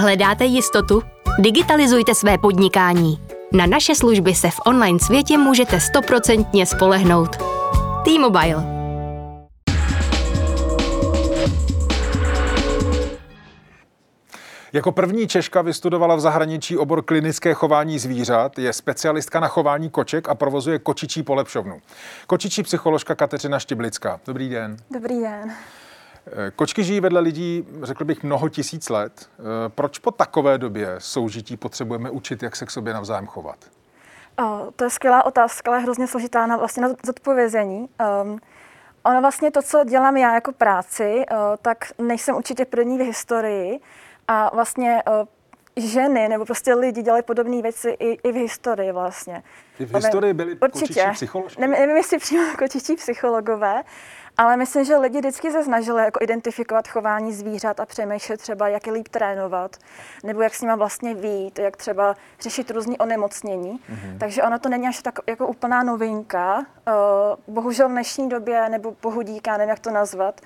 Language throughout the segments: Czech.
Hledáte jistotu? Digitalizujte své podnikání. Na naše služby se v online světě můžete stoprocentně spolehnout. T-Mobile. Jako první Češka vystudovala v zahraničí obor klinické chování zvířat, je specialistka na chování koček a provozuje kočičí polepšovnu. Kočičí psycholožka Kateřina Štiblická. Dobrý den. Dobrý den. Kočky žijí vedle lidí, řekl bych, mnoho tisíc let. Proč po takové době soužití potřebujeme učit, jak se k sobě navzájem chovat? To je skvělá otázka, ale hrozně složitá na, vlastně na zodpovězení. Um, ono vlastně to, co dělám já jako práci, uh, tak nejsem určitě první v historii a vlastně uh, ženy nebo prostě lidi dělají podobné věci i, i v historii vlastně. I v historii byli Určitě. kočičí psycholožky? Ne, nevím, jestli přímo kočičí psychologové, ale myslím, že lidi vždycky se snažili jako identifikovat chování zvířat a přemýšlet třeba, jak je líp trénovat, nebo jak s nima vlastně vít, jak třeba řešit různé onemocnění. Mm-hmm. Takže ono to není až tak jako úplná novinka. Uh, bohužel v dnešní době, nebo bohudíka, nevím, jak to nazvat,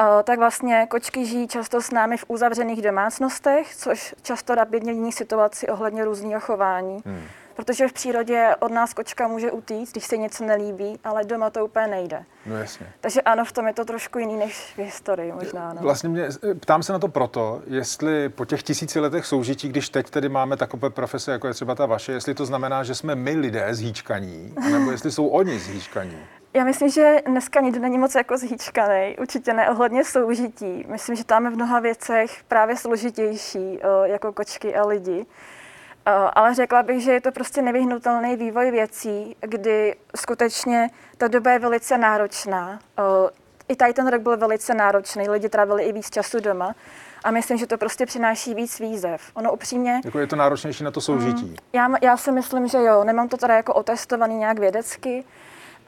uh, tak vlastně kočky žijí často s námi v uzavřených domácnostech, což často rapidně mění situaci ohledně různého chování. Mm. Protože v přírodě od nás kočka může utíct, když se něco nelíbí, ale doma to úplně nejde. No jasně. Takže ano, v tom je to trošku jiný než v historii možná. No. Vlastně mě, ptám se na to proto, jestli po těch tisíci letech soužití, když teď tedy máme takové profese, jako je třeba ta vaše, jestli to znamená, že jsme my lidé zhýčkaní, nebo jestli jsou oni zhýčkaní. Já myslím, že dneska nikdo není moc jako zhýčkaný, určitě ne ohledně soužití. Myslím, že tam je v mnoha věcech právě složitější jako kočky a lidi. Eh, ale řekla bych, že je to prostě nevyhnutelný vývoj věcí, kdy skutečně ta doba je velice náročná. Eh, I tady ten rok byl velice náročný, lidi trávili i víc času doma. A myslím, že to prostě přináší víc výzev. Ono upřímně... Jako je to náročnější na to soužití? Mm, já, já si myslím, že jo. Nemám to teda jako otestovaný nějak vědecky.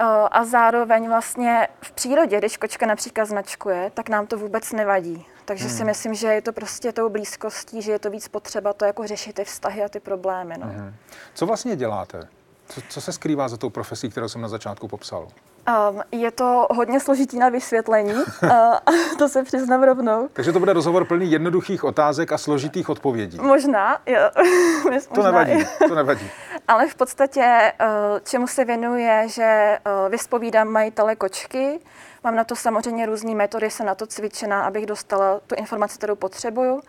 Uh, a zároveň vlastně v přírodě, když kočka například značkuje, tak nám to vůbec nevadí. Takže hmm. si myslím, že je to prostě tou blízkostí, že je to víc potřeba to jako řešit ty vztahy a ty problémy. No. Hmm. Co vlastně děláte? Co, co se skrývá za tou profesí, kterou jsem na začátku popsal? Um, je to hodně složitý na vysvětlení, uh, to se přiznám rovnou. Takže to bude rozhovor plný jednoduchých otázek a složitých odpovědí. Možná, jo. to nevadí, to nevadí. Ale v podstatě, uh, čemu se věnuje, že uh, vyspovídám majitele kočky, Mám na to samozřejmě různé metody, jsem na to cvičená, abych dostala tu informaci, kterou potřebuju.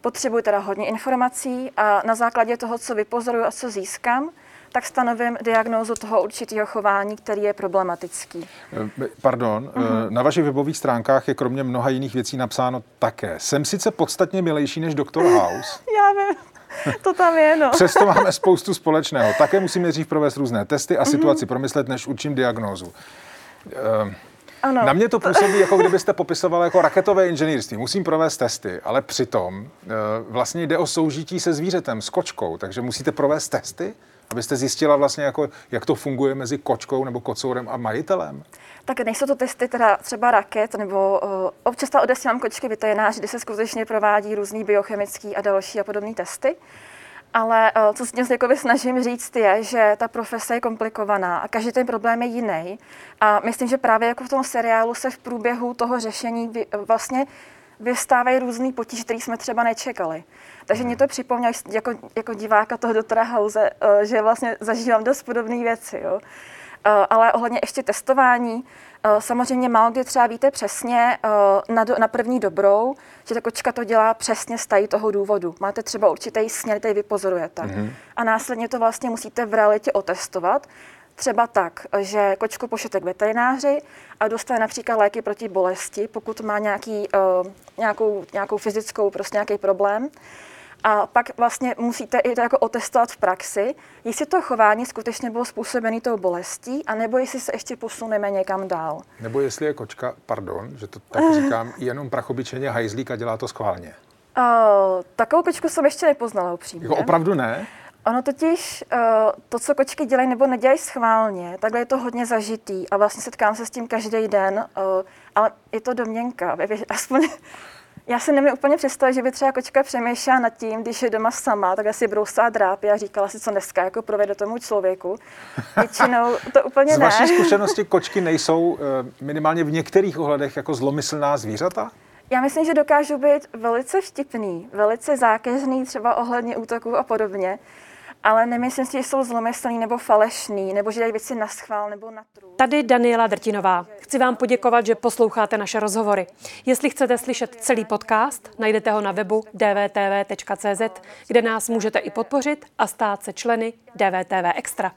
Potřebuji teda hodně informací a na základě toho, co vypozoruju a co získám, tak stanovím diagnózu toho určitého chování, který je problematický. Eh, pardon, uh-huh. na vašich webových stránkách je kromě mnoha jiných věcí napsáno také. Jsem sice podstatně milejší než doktor House. Já vím. To tam je, no. Přesto máme spoustu společného. Také musíme dřív provést různé testy a mhm. situaci uh-huh. promyslet, než učím diagnózu. Uh, ano. Na mě to působí, jako kdybyste popisoval jako raketové inženýrství. Musím provést testy, ale přitom eh, vlastně jde o soužití se zvířetem, s kočkou, takže musíte provést testy, abyste zjistila vlastně, jako, jak to funguje mezi kočkou nebo kocourem a majitelem. Tak nejsou to testy teda třeba raket, nebo uh, občas ta odesílám kočky veterináři, kde se skutečně provádí různý biochemický a další a podobné testy. Ale eh, co se jako snažím říct je, že ta profese je komplikovaná a každý ten problém je jiný. A myslím, že právě jako v tom seriálu se v průběhu toho řešení vlastně vystávají různý potíže, které jsme třeba nečekali. Takže mě to připomnělo jako, jako diváka toho doktora House, eh, že vlastně zažívám dost podobné věci. Jo. Eh, ale ohledně ještě testování, eh, samozřejmě málo kdy třeba víte přesně na, do, na první dobrou, že ta kočka to dělá přesně z tady toho důvodu. Máte třeba určitý směr, který vypozorujete. Mm-hmm. A následně to vlastně musíte v realitě otestovat. Třeba tak, že kočku pošlete k veterináři a dostane například léky proti bolesti, pokud má nějaký, nějakou, nějakou fyzickou, prostě nějaký problém. A pak vlastně musíte i to jako otestovat v praxi, jestli to chování skutečně bylo způsobené tou bolestí, anebo jestli se ještě posuneme někam dál. Nebo jestli je kočka, pardon, že to tak říkám, jenom prachobyčeně hajzlík a dělá to schválně. Uh, takovou kočku jsem ještě nepoznala upřímně. Jako opravdu ne? Ono totiž, uh, to, co kočky dělají nebo nedělají schválně, takhle je to hodně zažitý a vlastně setkám se s tím každý den, uh, ale je to domněnka, aspoň já si nemůžu úplně představit, že by třeba kočka přemýšlela nad tím, když je doma sama, tak asi brousá drápy a říkala si, co dneska jako provede tomu člověku. Většinou to úplně Z ne. Z vaší zkušenosti kočky nejsou eh, minimálně v některých ohledech jako zlomyslná zvířata? Já myslím, že dokážu být velice vtipný, velice zákeřný, třeba ohledně útoků a podobně, ale nemyslím si, že jsou zlomyslný nebo falešný, nebo že dají věci na schvál nebo na trů. Tady Daniela Drtinová. Chci vám poděkovat, že posloucháte naše rozhovory. Jestli chcete slyšet celý podcast, najdete ho na webu dvtv.cz, kde nás můžete i podpořit a stát se členy DVTV Extra.